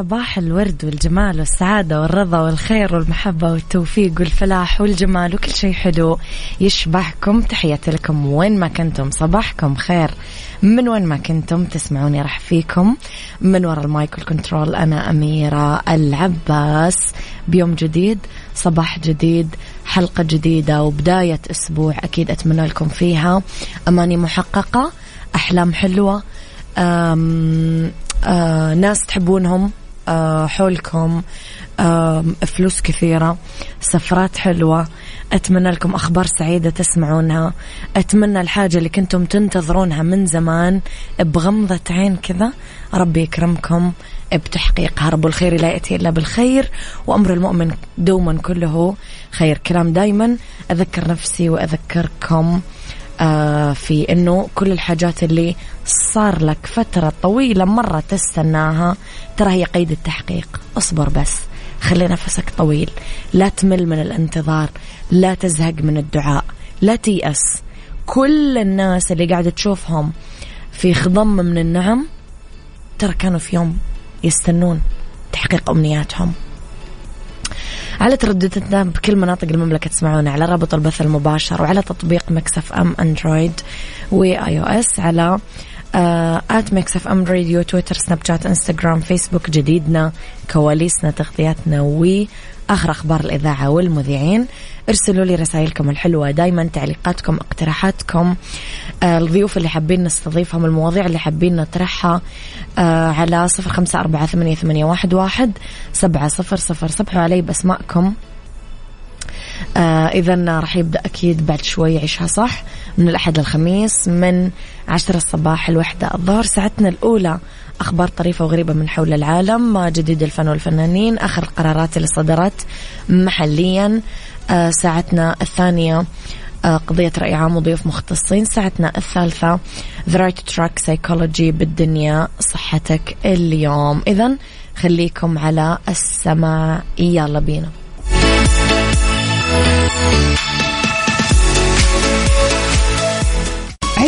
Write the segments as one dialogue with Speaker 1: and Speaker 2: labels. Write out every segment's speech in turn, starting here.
Speaker 1: صباح الورد والجمال والسعادة والرضا والخير والمحبة والتوفيق والفلاح والجمال وكل شيء حلو يشبهكم. تحياتي لكم وين ما كنتم صباحكم خير. من وين ما كنتم تسمعوني راح فيكم. من وراء المايك والكنترول أنا أميرة العباس. بيوم جديد صباح جديد حلقة جديدة وبداية أسبوع أكيد أتمنى لكم فيها. أماني محققة أحلام حلوة أم آه ناس تحبونهم. حولكم آه فلوس كثيرة سفرات حلوة. أتمنى لكم أخبار سعيدة تسمعونها. أتمنى الحاجة اللي كنتم تنتظرونها من زمان بغمضة عين كذا. ربي يكرمكم بتحقيقها رب الخير لا يأتي إلا بالخير وأمر المؤمن دوما كله خير. كلام دايما أذكر نفسي وأذكركم. في إنه كل الحاجات اللي صار لك فترة طويلة مرة تستناها ترى هي قيد التحقيق. اصبر بس خلي نفسك طويل. لا تمل من الانتظار لا تزهق من الدعاء لا تيأس. كل الناس اللي قاعدة تشوفهم في خضم من النعم ترى كانوا في يوم يستنون تحقيق أمنياتهم. على تردداتنا بكل مناطق المملكة تسمعونا على رابط البث المباشر وعلى تطبيق Mix FM Android و iOS على at Mix FM Radio تويتر سناب شات انستغرام فيسبوك جديدنا كواليسنا تغطياتنا واخر أخبار الإذاعة والمذيعين. ارسلوا لي رسائلكم الحلوة. دائما تعليقاتكم اقتراحاتكم آه الضيوف اللي حابين نستضيفهم المواضيع اللي حابين نطرحها آه على صفر أربعة ثمانية, ثمانية واحد, سبعة صفر صفر. صبحوا علي بأسمائكم. آه إذا راح يبدأ أكيد بعد شوي عيشها صح من الأحد للخميس من عشرة الصباح الوحدة الظهر. ساعتنا الأولى أخبار طريفة وغريبة من حول العالم جديد الفن والفنانين آخر القرارات اللي صدرت محليا آه ساعتنا الثانية آه قضية رأي عام وضيوف مختصين ساعتنا الثالثة The Right Track Psychology بالدنيا صحتك اليوم. إذا خليكم على السماع. يلا بينا.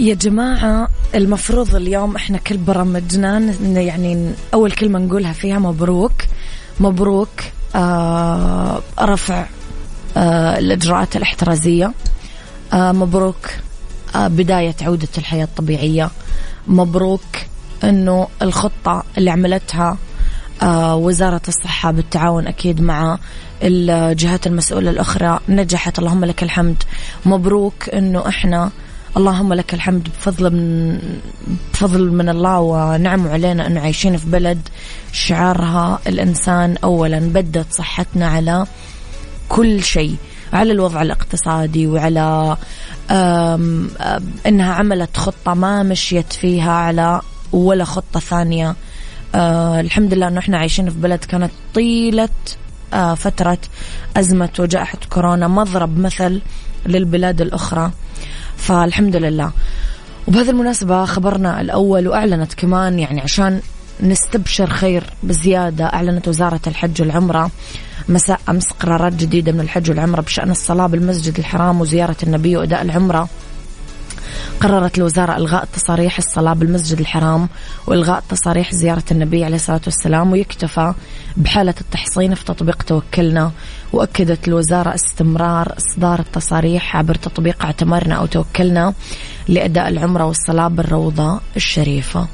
Speaker 1: يا جماعة المفروض اليوم إحنا كل برامجنا يعني أول كلمة نقولها فيها مبروك. مبروك آه رفع آه الإجراءات الاحترازية. آه مبروك آه بداية عودة الحياة الطبيعية. مبروك أنه الخطة اللي عملتها آه وزارة الصحة بالتعاون أكيد مع الجهات المسؤولة الأخرى نجحت اللهم لك الحمد. مبروك أنه إحنا اللهم لك الحمد بفضل من بفضل من الله ونعمه علينا انه عايشين في بلد شعارها الإنسان اولا بدت صحتنا على كل شيء على الوضع الاقتصادي وعلى إنها عملت خطة ما مشيت فيها على ولا خطة ثانية. آه الحمد لله إنه إحنا عايشين في بلد كانت طيلة آه فترة أزمة وجائحة كورونا مضرب مثل للبلاد الأخرى. فالحمد لله وبهذه المناسبة خبرنا الأول وأعلنت كمان يعني عشان نستبشر خير بزيادة أعلنت وزارة الحج والعمرة مساء أمس قرارات جديدة من الحج والعمرة بشأن الصلاة بالمسجد الحرام وزيارة النبي وأداء العمرة. قررت الوزارة إلغاء تصاريح الصلاة بالمسجد الحرام وإلغاء تصاريح زيارة النبي عليه الصلاة والسلام ويكتفى بحالة التحصين في تطبيق توكلنا. وأكدت الوزارة استمرار إصدار التصاريح عبر تطبيق اعتمرنا أو توكلنا لأداء العمرة والصلاة بالروضة الشريفة.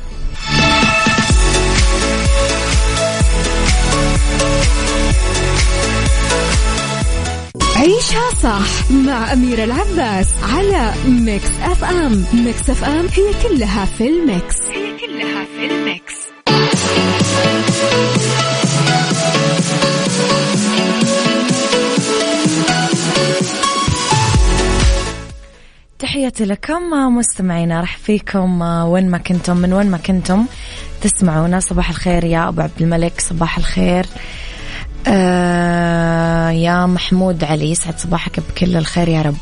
Speaker 2: عيشها صح مع أميرة العباس على Mix FM. Mix FM هي كلها في ال mix. هي كلها في الميكس.
Speaker 1: تحياتي لكم مستمعينا راح فيكم وين ما كنتم من وين ما كنتم تسمعونا. صباح الخير يا أبو عبد الملك صباح الخير. يا محمود علي يسعد صباحك بكل الخير يا رب.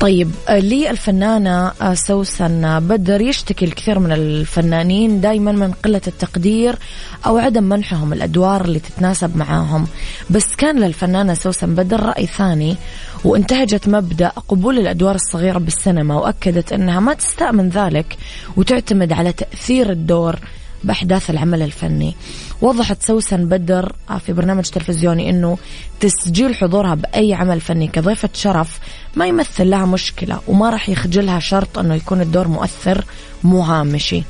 Speaker 1: طيب آه، لي الفنانة آه، سوسن بدر يشتكي الكثير من الفنانين دائما من قلة التقدير أو عدم منحهم الأدوار اللي تتناسب معاهم. بس كان للفنانة سوسن بدر رأي ثاني وانتهجت مبدأ قبول الأدوار الصغيرة بالسينما وأكدت أنها ما تستأمن ذلك وتعتمد على تأثير الدور بأحداث العمل الفني. وضحت سوسن بدر في برنامج تلفزيوني أنه تسجيل حضورها بأي عمل فني كضيفة شرف ما يمثل لها مشكلة وما راح يخجلها شرط أنه يكون الدور مؤثر مو هامشي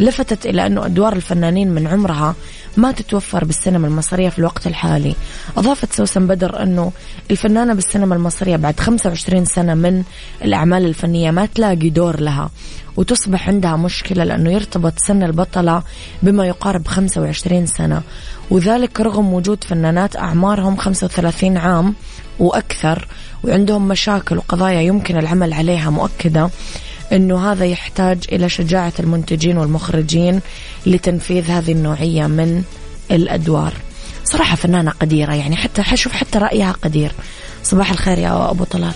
Speaker 1: لفتت إلى أنه أدوار الفنانين من عمرها ما تتوفر بالسينما المصرية في الوقت الحالي. أضافت سوسن بدر أنه الفنانة بالسينما المصرية بعد 25 سنة من الأعمال الفنية ما تلاقي دور لها وتصبح عندها مشكلة لأنه يرتبط سن البطلة بما يقارب 25 سنة. وذلك رغم وجود فنانات أعمارهم 35 عام وأكثر وعندهم مشاكل وقضايا يمكن العمل عليها مؤكدة. أنه هذا يحتاج إلى شجاعة المنتجين والمخرجين لتنفيذ هذه النوعية من الأدوار. صراحة فنانة قديرة يعني حتى حشوف حتى رأيها قدير. صباح الخير يا أبو طلال.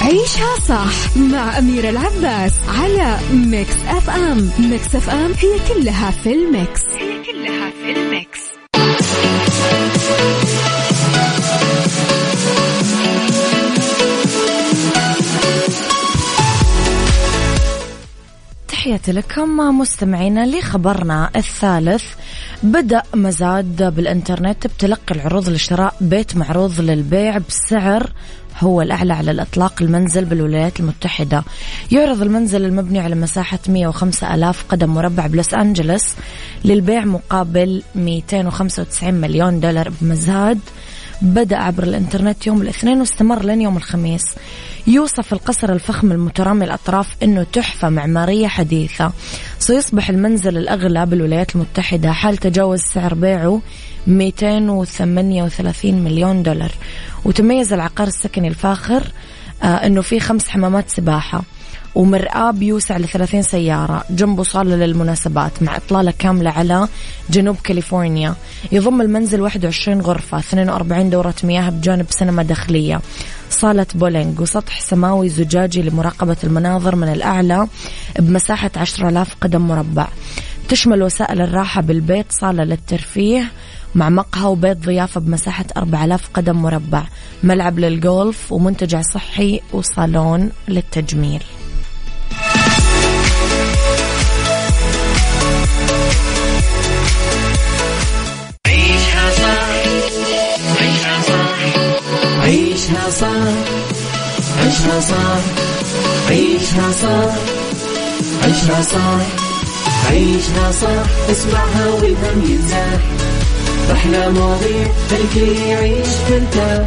Speaker 2: عيشها صح مع أميرة العباس على Mix FM. Mix FM هي كلها في ال mix. هي كلها في ال mix.
Speaker 1: تحياتي لكم مستمعينا لخبرنا الثالث. بدأ مزاد بالإنترنت بتلقي العروض لشراء بيت معروض للبيع بسعر هو الأعلى على الإطلاق المنزل بالولايات المتحدة. يعرض المنزل المبني على مساحة 105 ألاف قدم مربع بلوس أنجلس للبيع مقابل 295 مليون دولار. بمزاد بدأ عبر الإنترنت يوم الاثنين واستمر لين يوم الخميس. يوصف القصر الفخم المترامي الأطراف أنه تحفة معمارية حديثة. سيصبح المنزل الأغلى بالولايات المتحدة حال تجاوز سعر بيعه 238 مليون دولار. وتميز العقار السكني الفاخر آه أنه فيه خمس حمامات سباحة. ومرآة بيوسع لثلاثين سيارة. جنبه صالة للمناسبات مع إطلالة كاملة على جنوب كاليفورنيا. يضم المنزل 21 غرفة 42 دورة مياه بجانب سينما داخلية. صالة بولينج وسطح سماوي زجاجي لمراقبة المناظر من الأعلى بمساحة 10000 قدم مربع. تشمل وسائل الراحة بالبيت صالة للترفيه مع مقهى وبيت ضيافة بمساحة 4000 قدم مربع. ملعب للجولف ومنتجع صحي وصالون للتجميل.
Speaker 3: عيشها صح عيشها صح عيشها صح عيشها صح عيشها صح عيشها صح عيشها صح اسمعها والهم ينزاح أحلى مواضيع الكل يعيش ترتاح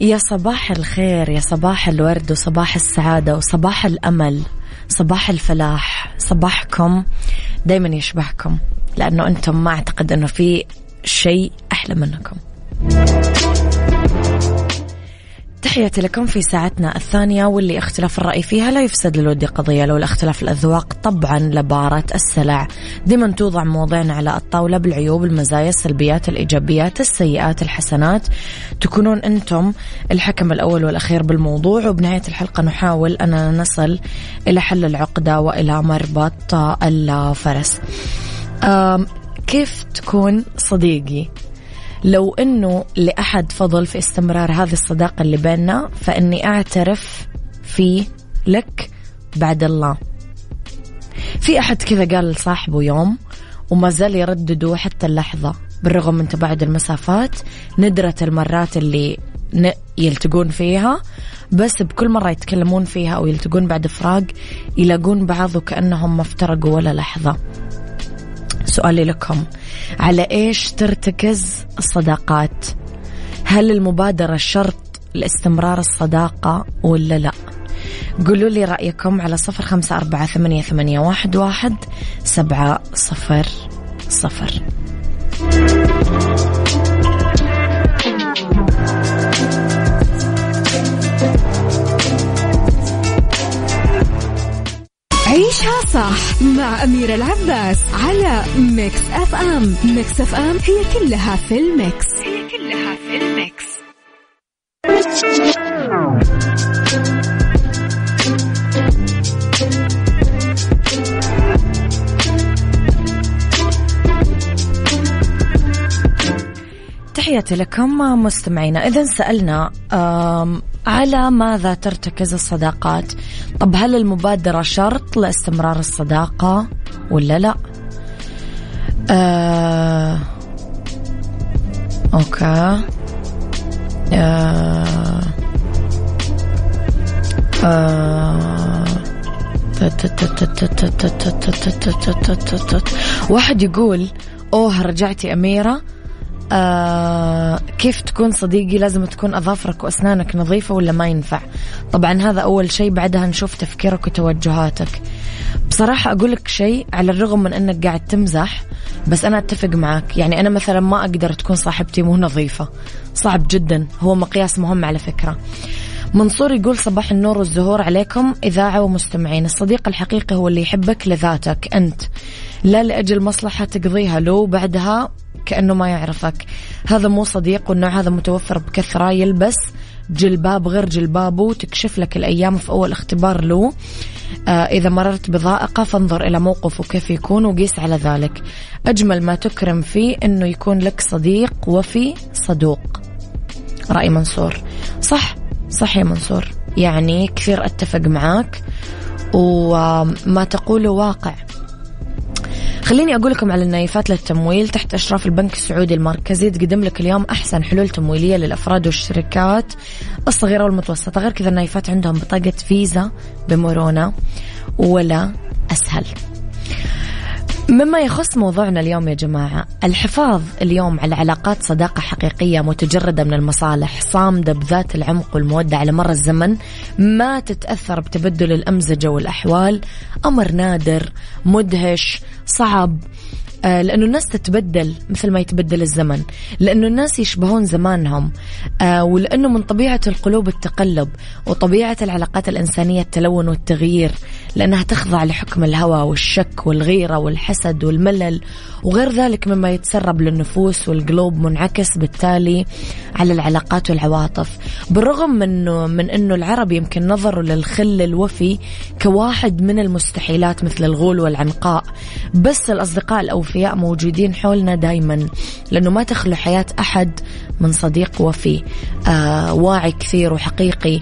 Speaker 1: يا صباح الخير يا صباح الورد وصباح السعادة وصباح الأمل صباح الفلاح صباحكم دايما يشبهكم لأنه أنتم ما أعتقد أنه في شيء أحلى منكم. تحياتي لكم في ساعتنا الثانية واللي اختلاف الرأي فيها لا يفسد للود قضية لو الاختلاف الأذواق طبعا لبارة السلع. دائما توضع مواضيعنا على الطاولة بالعيوب المزايا السلبيات الإيجابيات السيئات الحسنات. تكونون أنتم الحكم الأول والأخير بالموضوع وبنهاية الحلقة نحاول أن نصل إلى حل العقدة وإلى مربط الفرس كيف تكون صديقي؟ لو إنه لأحد فضل في استمرار هذه الصداقة اللي بيننا فإني أعترف فيه لك بعد الله. في أحد كذا قال لصاحبه يوم وما زال يردده حتى اللحظة بالرغم من تباعد المسافات ندرة المرات اللي يلتقون فيها بس بكل مرة يتكلمون فيها أو يلتقون بعد فراق يلاقون بعض وكأنهم ما افترقوا ولا لحظة. سؤالي لكم. على إيش ترتكز الصداقات؟ هل المبادرة شرط لاستمرار الصداقة ولا لا؟ قولوا لي رأيكم على صفر خمسة أربعة ثمانية, ثمانية واحد, واحد سبعة صفر صفر.
Speaker 2: عيشها صح مع أميرة العباس على ميكس أف أم. ميكس أف أم هي كلها في ال mix. هي كلها في الميكس.
Speaker 1: تحياتي لكم مستمعينا. إذا سألنا على ماذا ترتكز الصداقات طب هل المبادرة شرط لاستمرار الصداقة ولا لا آه أوكي آه آه واحد يقول اوه رجعتي اميره آه كيف تكون صديقي؟ لازم تكون أظافرك وأسنانك نظيفة ولا ما ينفع؟ طبعا هذا أول شيء بعدها نشوف تفكيرك وتوجهاتك. بصراحة أقول لك شيء على الرغم من أنك قاعد تمزح بس أنا أتفق معك. يعني أنا مثلا ما أقدر تكون صاحبتي مو نظيفة. صعب جدا. هو مقياس مهم على فكرة. منصور يقول صباح النور والزهور عليكم. إذاعة ومستمعين. الصديق الحقيقي هو اللي يحبك لذاتك. أنت. لا لأجل مصلحة تقضيها له بعدها كأنه ما يعرفك. هذا مو صديق والنوع هذا متوفر بكثرة يلبس جلباب غير جلبابه تكشف لك الأيام في أول اختبار له. آه إذا مررت بضائقة فانظر إلى موقفه كيف يكون وقيس على ذلك. أجمل ما تكرم فيه أنه يكون لك صديق وفي صدوق. رأي منصور. صح صح يا منصور. يعني كثير أتفق معاك. وما تقوله واقع. خليني أقول لكم على النايفات للتمويل تحت إشراف البنك السعودي المركزي. تقدم لك اليوم أحسن حلول تمويلية للأفراد والشركات الصغيرة والمتوسطة. غير كذا النايفات عندهم بطاقة فيزا بمرونة ولا أسهل. مما يخص موضوعنا اليوم يا جماعة الحفاظ اليوم على علاقات صداقة حقيقية متجردة من المصالح صامدة بذات العمق والمودة على مر الزمن ما تتأثر بتبدل الأمزجة والأحوال أمر نادر مدهش صعب. لأنه الناس تتبدل مثل ما يتبدل الزمن. لأنه الناس يشبهون زمانهم آه ولأنه من طبيعة القلوب التقلب وطبيعة العلاقات الإنسانية التلون والتغيير لأنها تخضع لحكم الهوى والشك والغيرة والحسد والملل وغير ذلك مما يتسرب للنفوس والقلوب منعكس بالتالي على العلاقات والعواطف. بالرغم من من أنه العرب يمكن نظروا للخل الوفي كواحد من المستحيلات مثل الغول والعنقاء بس الأصدقاء الأوفياء موجودين حولنا دايما لأنه ما تخلو حياة أحد من صديق وفي. آه واعي كثير وحقيقي.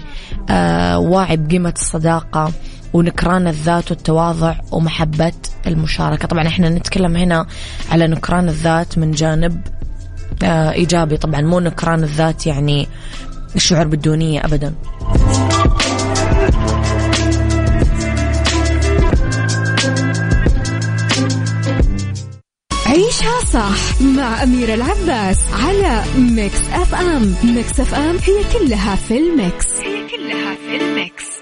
Speaker 1: آه واعي بقيمة الصداقة ونكران الذات والتواضع ومحبة المشاركة. طبعا إحنا نتكلم هنا على نكران الذات من جانب آه إيجابي. طبعا مو نكران الذات يعني الشعور بالدونية أبدا.
Speaker 2: صح مع أميرة العباس على ميكس أف أم. ميكس أف أم هي كلها في ال mix. هي كلها في ال mix.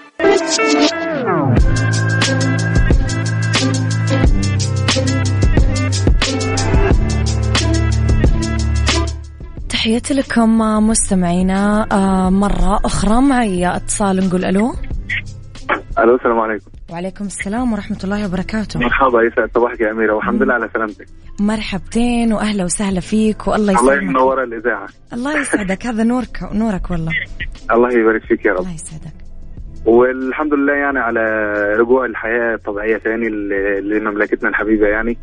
Speaker 1: تحياتي لكم مستمعينا آه، مرة أخرى معي أتصال نقول ألو.
Speaker 4: ألو السلام عليكم.
Speaker 1: وعليكم السلام ورحمة الله وبركاته.
Speaker 4: مرحبا يسعد صباحك يا أميرة. والحمد لله على سلامتك.
Speaker 1: مرحبتين وأهلا وسهلا فيك والله
Speaker 4: الله
Speaker 1: يسعدك.
Speaker 4: منوره الاذاعه
Speaker 1: الله يسعدك. هذا نورك نورك والله.
Speaker 4: الله يبارك فيك يا رب.
Speaker 1: الله يسعدك.
Speaker 4: والحمد لله يعني على رجوع الحياة الطبيعية ثاني لمملكتنا الحبيبة يعني.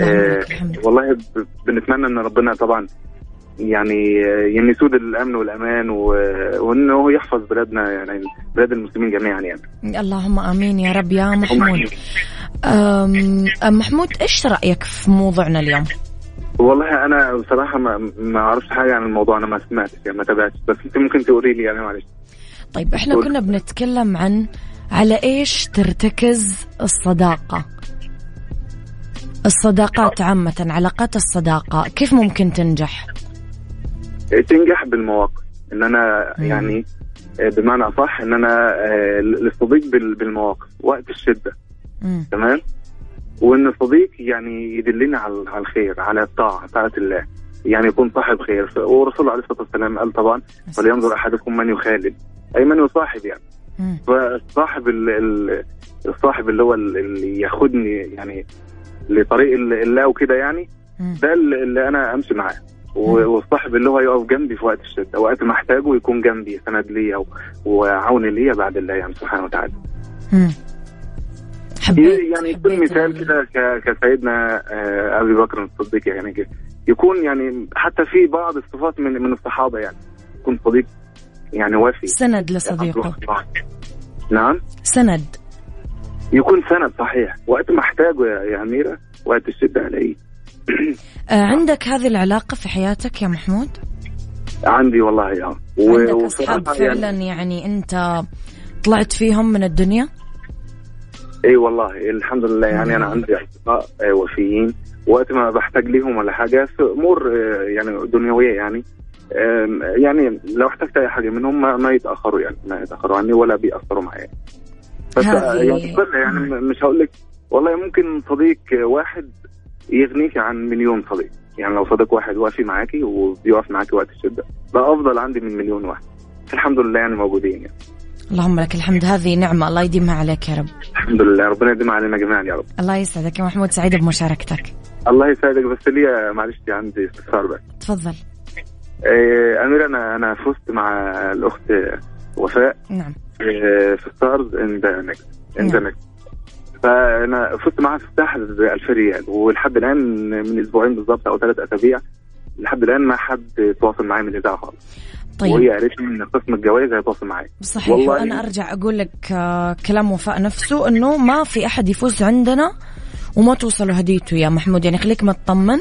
Speaker 4: آه، والله بنتمنى إن ربنا طبعا يعني يعني يسود الأمن والأمان وإنه يحفظ بلادنا يعني بلاد المسلمين جميعا يعني
Speaker 1: اللهم آمين يا رب يا محمود محمود إيش رأيك في موضوعنا اليوم؟
Speaker 4: والله أنا بصراحة ما ما أعرفش حاجة عن الموضوع أنا ما سمعتش يعني ما تابعتش بس أنت ممكن تقولي لي يعني معلش
Speaker 1: طيب إحنا
Speaker 4: قول.
Speaker 1: كنا بنتكلم عن على إيش ترتكز الصداقة؟ الصداقات عامة علاقات الصداقة كيف ممكن تنجح؟
Speaker 4: تنجح بالمواقف إن
Speaker 1: أنا.
Speaker 4: يعني آه، بمعنى أصح إن أنا آه، للصديق بال- بالمواقف وقت
Speaker 1: الشدة.
Speaker 4: تمام وإن الصديق يعني يدلني على الخير على الطاعة طاعة الله يعني يكون صاحب خير ف- والرسول عليه الصلاة والسلام قال طبعا فلينظر أحدكم من يخالل أي من يصاحب يعني
Speaker 1: مم.
Speaker 4: فالصاحب ال- ال- الصاحب اللي هو ال- اللي ياخدني يعني لطريق ال- الله وكده يعني. ده اللي أنا أمشي معاه. والصاحب اللي هو يقف جنبي في وقت الشدة وقت ما احتاجه يكون جنبي سند ليا وعون ليا بعد الله يعني سبحانه وتعالى.
Speaker 1: حبيت
Speaker 4: يعني يكون
Speaker 1: حبيت
Speaker 4: مثال
Speaker 1: ال-
Speaker 4: كده كسيدنا آه، أبي بكر الصديق يعني كده يكون يعني حتى في بعض الصفات من من الصحابة يعني يكون صديق يعني وافي
Speaker 1: سند لصديقه.
Speaker 4: نعم؟
Speaker 1: سند.
Speaker 4: يكون سند صحيح. وقت ما احتاجه يا أميرة وقت الشدة الاقيه
Speaker 1: عندك هذه العلاقة في حياتك يا محمود؟
Speaker 4: عندي والله يا.
Speaker 1: عندك أصحاب فعلا يعني أنت طلعت فيهم من الدنيا؟
Speaker 4: إي والله الحمد لله يعني أنا عندي أصدقاء آه، وفيين. وقت ما بحتاج ليهم ولا حاجة في امور آه، يعني دنيوية يعني. يعني لو احتجت أي حاجة منهم ما, ما يتأخروا يعني ما يتأخروا عني ولا بيأثروا معايا بس آه، يعني يعني مش هقول لك والله ممكن صديق واحد يغنيك عن مليون صديق. يعني لو صديق واحد وافي معاكي وبيقف معاكي وقت الشدة. ده أفضل عندي من مليون واحد. الحمد لله يعني موجودين يعني.
Speaker 1: اللهم لك الحمد. هذه نعمة. الله يديمها عليك يا رب.
Speaker 4: الحمد لله. ربنا يديم علينا جميعا يا رب.
Speaker 1: الله يسعدك يا محمود. سعيدة بمشاركتك.
Speaker 4: الله يسعدك. بس ليا معلش عندي استفسار بس.
Speaker 1: تفضل.
Speaker 4: آه، أميرة أنا أنا فزت مع الأخت وفاء.
Speaker 1: نعم.
Speaker 4: آه، في stars in the next in
Speaker 1: the.
Speaker 4: next فأنا فزت معها في ب 2000 ريال ولحد الآن من أسبوعين بالظبط أو ثلاث أسابيع لحد الآن ما حد تواصل معايا من الإذاعة خالص.
Speaker 1: طيب.
Speaker 4: وهي قالت لي إن قسم الجوايز هيتواصل معايا
Speaker 1: صحيح.
Speaker 4: والله-
Speaker 1: وأنا أرجع أقول لك آه، كلام وفاء نفسه أنه ما في أحد يفوز عندنا وما توصلوا هديته يا محمود. يعني خليك مطمن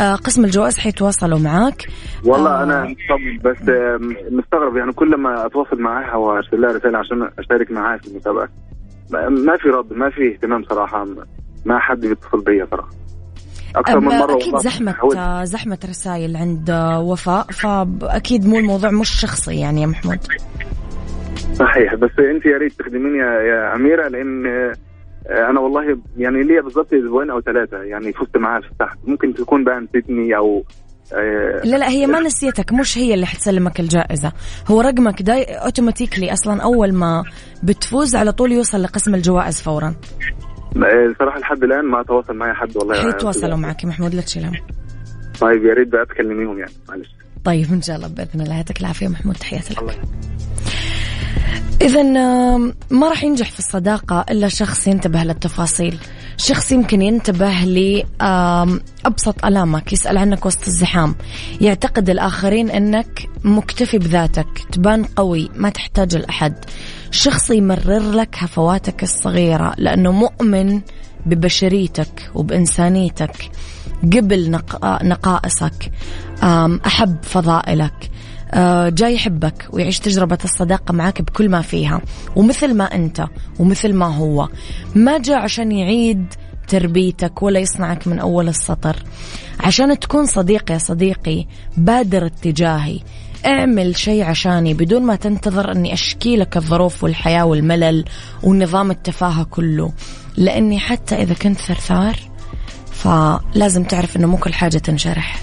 Speaker 1: آه، قسم الجواز حيتواصلوا معاك.
Speaker 4: والله
Speaker 1: آه.
Speaker 4: أنا مطمن بس مستغرب يعني كل ما أتواصل معاها وأرسل لها رسالة عشان أشترك معاها في المسابقة ما- في رد ما في اهتمام صراحة ما حد بيتصل بيا صراحة أكثر من
Speaker 1: أم-
Speaker 4: مرة
Speaker 1: أكيد
Speaker 4: والله
Speaker 1: زحمة
Speaker 4: حاولت.
Speaker 1: آه، زحمة رسائل عند وفاء فأكيد مو الموضوع مش شخصي يعني يا محمود.
Speaker 4: صحيح بس أنت يا ريت تخدميني يا, أميرة لأن آه، أنا والله يعني ليا بالظبط أسبوعين أو ثلاثة يعني فزت معاها في السحب ممكن تكون بقى نسيتني
Speaker 1: أو لا لا هي ما نسيتك. مش هي اللي حتسلمك الجائزة. هو رقمك دا automatically أصلا أول ما بتفوز على طول يوصل لقسم الجوائز فورا.
Speaker 4: صراحة لحد الآن ما تواصل معي حد والله.
Speaker 1: حيتواصلوا معك محمود لا تشيل
Speaker 4: طيب يا ريت بقى تكلميهم يعني معلش.
Speaker 1: طيب إن شاء الله بإذن الله. يعطيك العافية محمود. تحياتي لك. إذا ما راح ينجح في الصداقة إلا شخص ينتبه للتفاصيل. شخص يمكن ينتبه لأبسط ألامك يسأل عنك وسط الزحام. يعتقد الآخرين أنك مكتفي بذاتك تبان قوي ما تحتاج لأحد شخص يمرر لك هفواتك الصغيرة لأنه مؤمن ببشريتك وبإنسانيتك قبل نقائصك أحب فضائلك. آه، جاي يحبك ويعيش تجربة الصداقة معك بكل ما فيها. ومثل ما أنت ومثل ما هو. ما جاء عشان يعيد تربيتك ولا يصنعك من أول السطر. عشان تكون صديق يا صديقي بادر اتجاهي. اعمل شيء عشاني بدون ما تنتظر أني أشكي لك الظروف والحياة والملل ونظام التفاهة كله. لأني حتى إذا كنت ثرثار فلازم تعرف إنه مو كل حاجة تنشرح.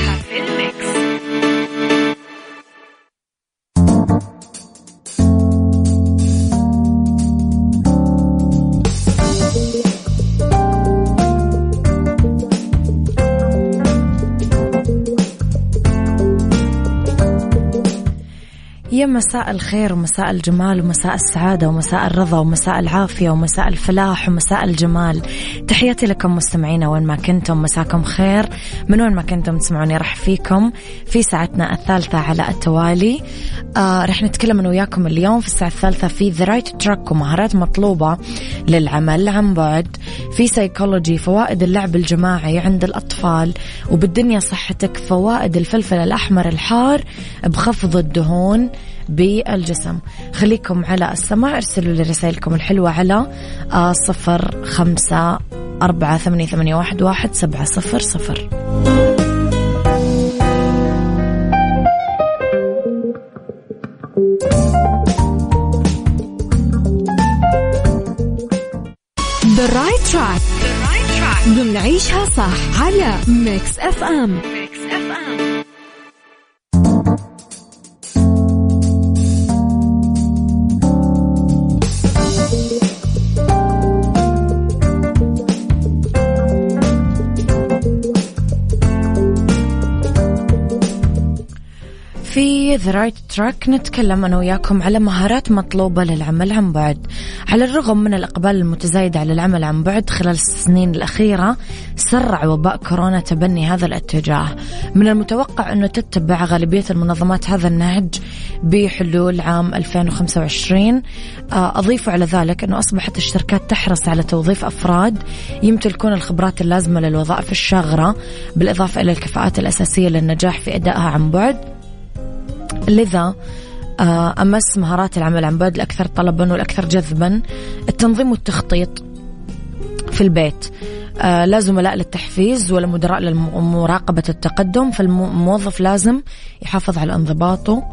Speaker 1: يا مساء الخير ومساء الجمال ومساء السعادة ومساء الرضا ومساء العافية ومساء الفلاح ومساء الجمال. تحياتي لكم مستمعينا وين ما كنتم مساكم خير. من وين ما كنتم تسمعوني مرحب فيكم في ساعتنا الثالثة على التوالي. آه رح نتكلم أنا وياكم اليوم في الساعة الثالثة في the right track ومهارات مطلوبة للعمل. عن بعد في سيكولوجي فوائد اللعب الجماعي عند الأطفال وبالدنيا صحتك فوائد الفلفل الأحمر الحار بخفض الدهون. بالجسم خليكم على السماع ارسلوا لي رسائلكم الحلوة على آه، صفر خمسة أربعة ثمانية, ثمانية واحد, واحد سبعة صفر صفر
Speaker 2: The right track. The right track. ضمن عيشها صح على ميكس اف ام. ميكس اف ام.
Speaker 1: في the right track نتكلم أنا وياكم على مهارات مطلوبة للعمل عن بعد. على الرغم من الإقبال المتزايد على العمل عن بعد خلال السنين الأخيرة سرع وباء كورونا تبني هذا الاتجاه. من المتوقع أنه تتبع غالبية المنظمات هذا النهج بحلول عام 2025 آه، أضيف على ذلك أنه أصبحت الشركات تحرص على توظيف أفراد يمتلكون الخبرات اللازمة للوظائف الشاغرة بالإضافة إلى الكفاءات الأساسية للنجاح في أدائها عن بعد. لذا آه، أمس مهارات العمل عن بعد الأكثر طلبا والأكثر جذبا التنظيم والتخطيط في البيت. آه، لا زملاء للتحفيز ولا مدراء لمراقبة التقدم فالموظف لازم يحافظ على انضباطه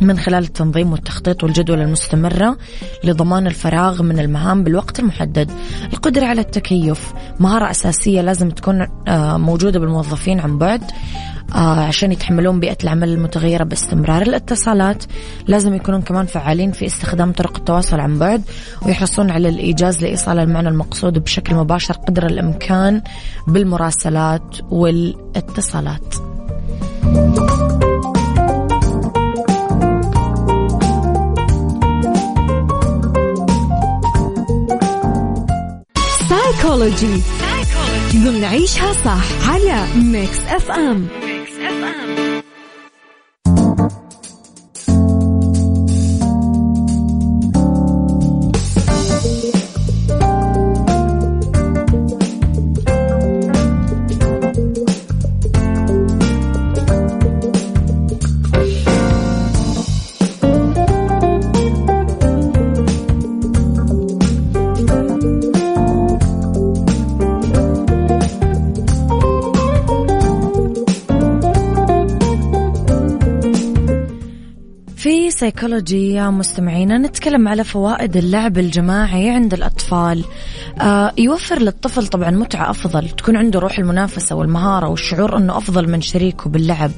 Speaker 1: من خلال التنظيم والتخطيط والجدول المستمرة لضمان الفراغ من المهام بالوقت المحدد. القدرة على التكيف مهارة أساسية لازم تكون آه، موجودة بالموظفين عن بعد. آه، عشان يتحملون بيئة العمل المتغيرة باستمرار. الاتصالات لازم يكونون كمان فعالين في استخدام طرق التواصل عن بعد ويحرصون على الإيجاز لإيصال المعنى المقصود بشكل مباشر قدر الإمكان بالمراسلات والاتصالات.
Speaker 2: سايكولوجي نعيشها صح على ميكس اف ام
Speaker 1: سيكولوجي يا مستمعينا نتكلم على فوائد اللعب الجماعي عند الأطفال. آه يوفر للطفل طبعا متعة أفضل تكون عنده روح المنافسة والمهارة والشعور أنه أفضل من شريكه باللعب.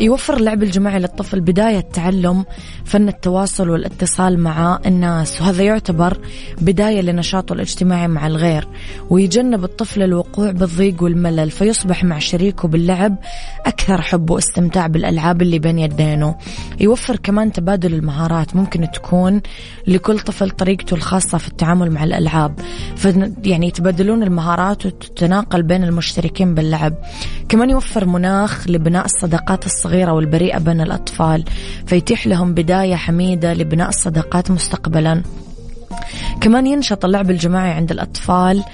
Speaker 1: يوفر اللعب الجماعي للطفل بداية تعلم فن التواصل والاتصال مع الناس وهذا يعتبر بداية لنشاطه الاجتماعي مع الغير. ويجنب الطفل الوقوع بالضيق والملل فيصبح مع شريكه باللعب أكثر حب واستمتاع بالألعاب اللي بين يدينه. يوفر كمان تبادل المهارات. ممكن تكون لكل طفل طريقته الخاصة في التعامل مع الألعاب. يعني يتبادلون المهارات وتتناقل بين المشتركين باللعب. كمان يوفر مناخ لبناء الصداقات الصغيرة والبريئة بين الأطفال فيتيح لهم بداية حميدة لبناء الصداقات مستقبلا. كمان ينشط اللعب الجماعي عند الأطفال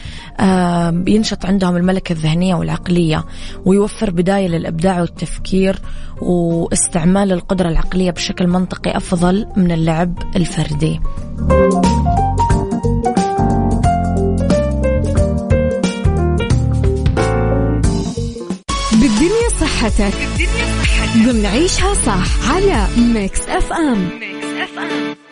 Speaker 1: ينشط عندهم الملكة الذهنية والعقلية ويوفر بداية للإبداع والتفكير واستعمال القدرة العقلية بشكل منطقي أفضل من اللعب الفردي.
Speaker 2: بالدنيا صحتك. بالدنيا صحتك. ضمن عيشها صح على ميكس أف أم. ميكس أف أم.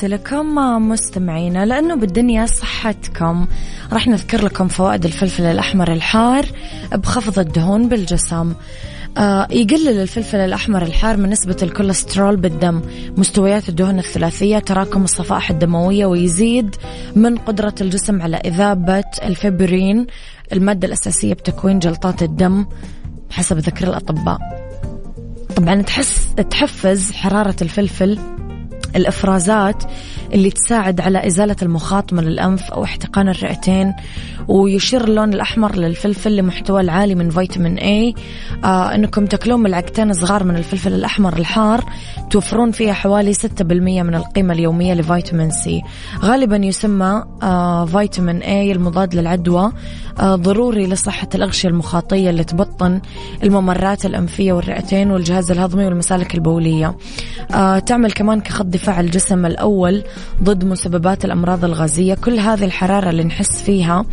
Speaker 1: تحياتي لكم مستمعينا لأنه بالدنيا صحتكم. راح نذكر لكم فوائد الفلفل الأحمر الحار بخفض الدهون بالجسم. آه يقلل الفلفل الأحمر الحار من نسبة الكوليسترول بالدم. مستويات الدهون الثلاثية تراكم الصفائح الدموية ويزيد من قدرة الجسم على إذابة الفبرين المادة الأساسية بتكوين جلطات الدم حسب ذكر الأطباء. طبعا تحس تحفز حرارة الفلفل الإفرازات اللي تساعد على إزالة المخاط من الأنف أو احتقان الرئتين ويشير اللون الأحمر للفلفل لمحتوى العالي من فيتامين A آه إنكم تاكلون ملعقتين صغار من الفلفل الأحمر الحار. توفرون فيها حوالي 6% من القيمة اليومية لفيتامين C غالبا يسمى آه فيتامين A المضاد للعدوى آه ضروري لصحة الأغشية المخاطية اللي تبطن الممرات الأنفية والرئتين والجهاز الهضمي والمسالك البولية. آه تعمل كمان كخط دفاع الجسم الأول ضد مسببات الأمراض الغازية. كل هذه الحرارة اللي نحس فيها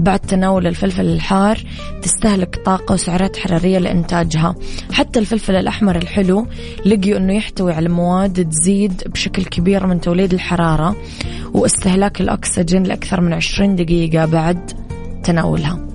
Speaker 1: بعد تناول الفلفل الحار تستهلك طاقة وسعرات حرارية لإنتاجها. حتى الفلفل الأحمر الحلو لقيوا أنه يحتوي على مواد تزيد بشكل كبير من توليد الحرارة واستهلاك الأكسجين لأكثر من 20 دقيقة بعد تناولها.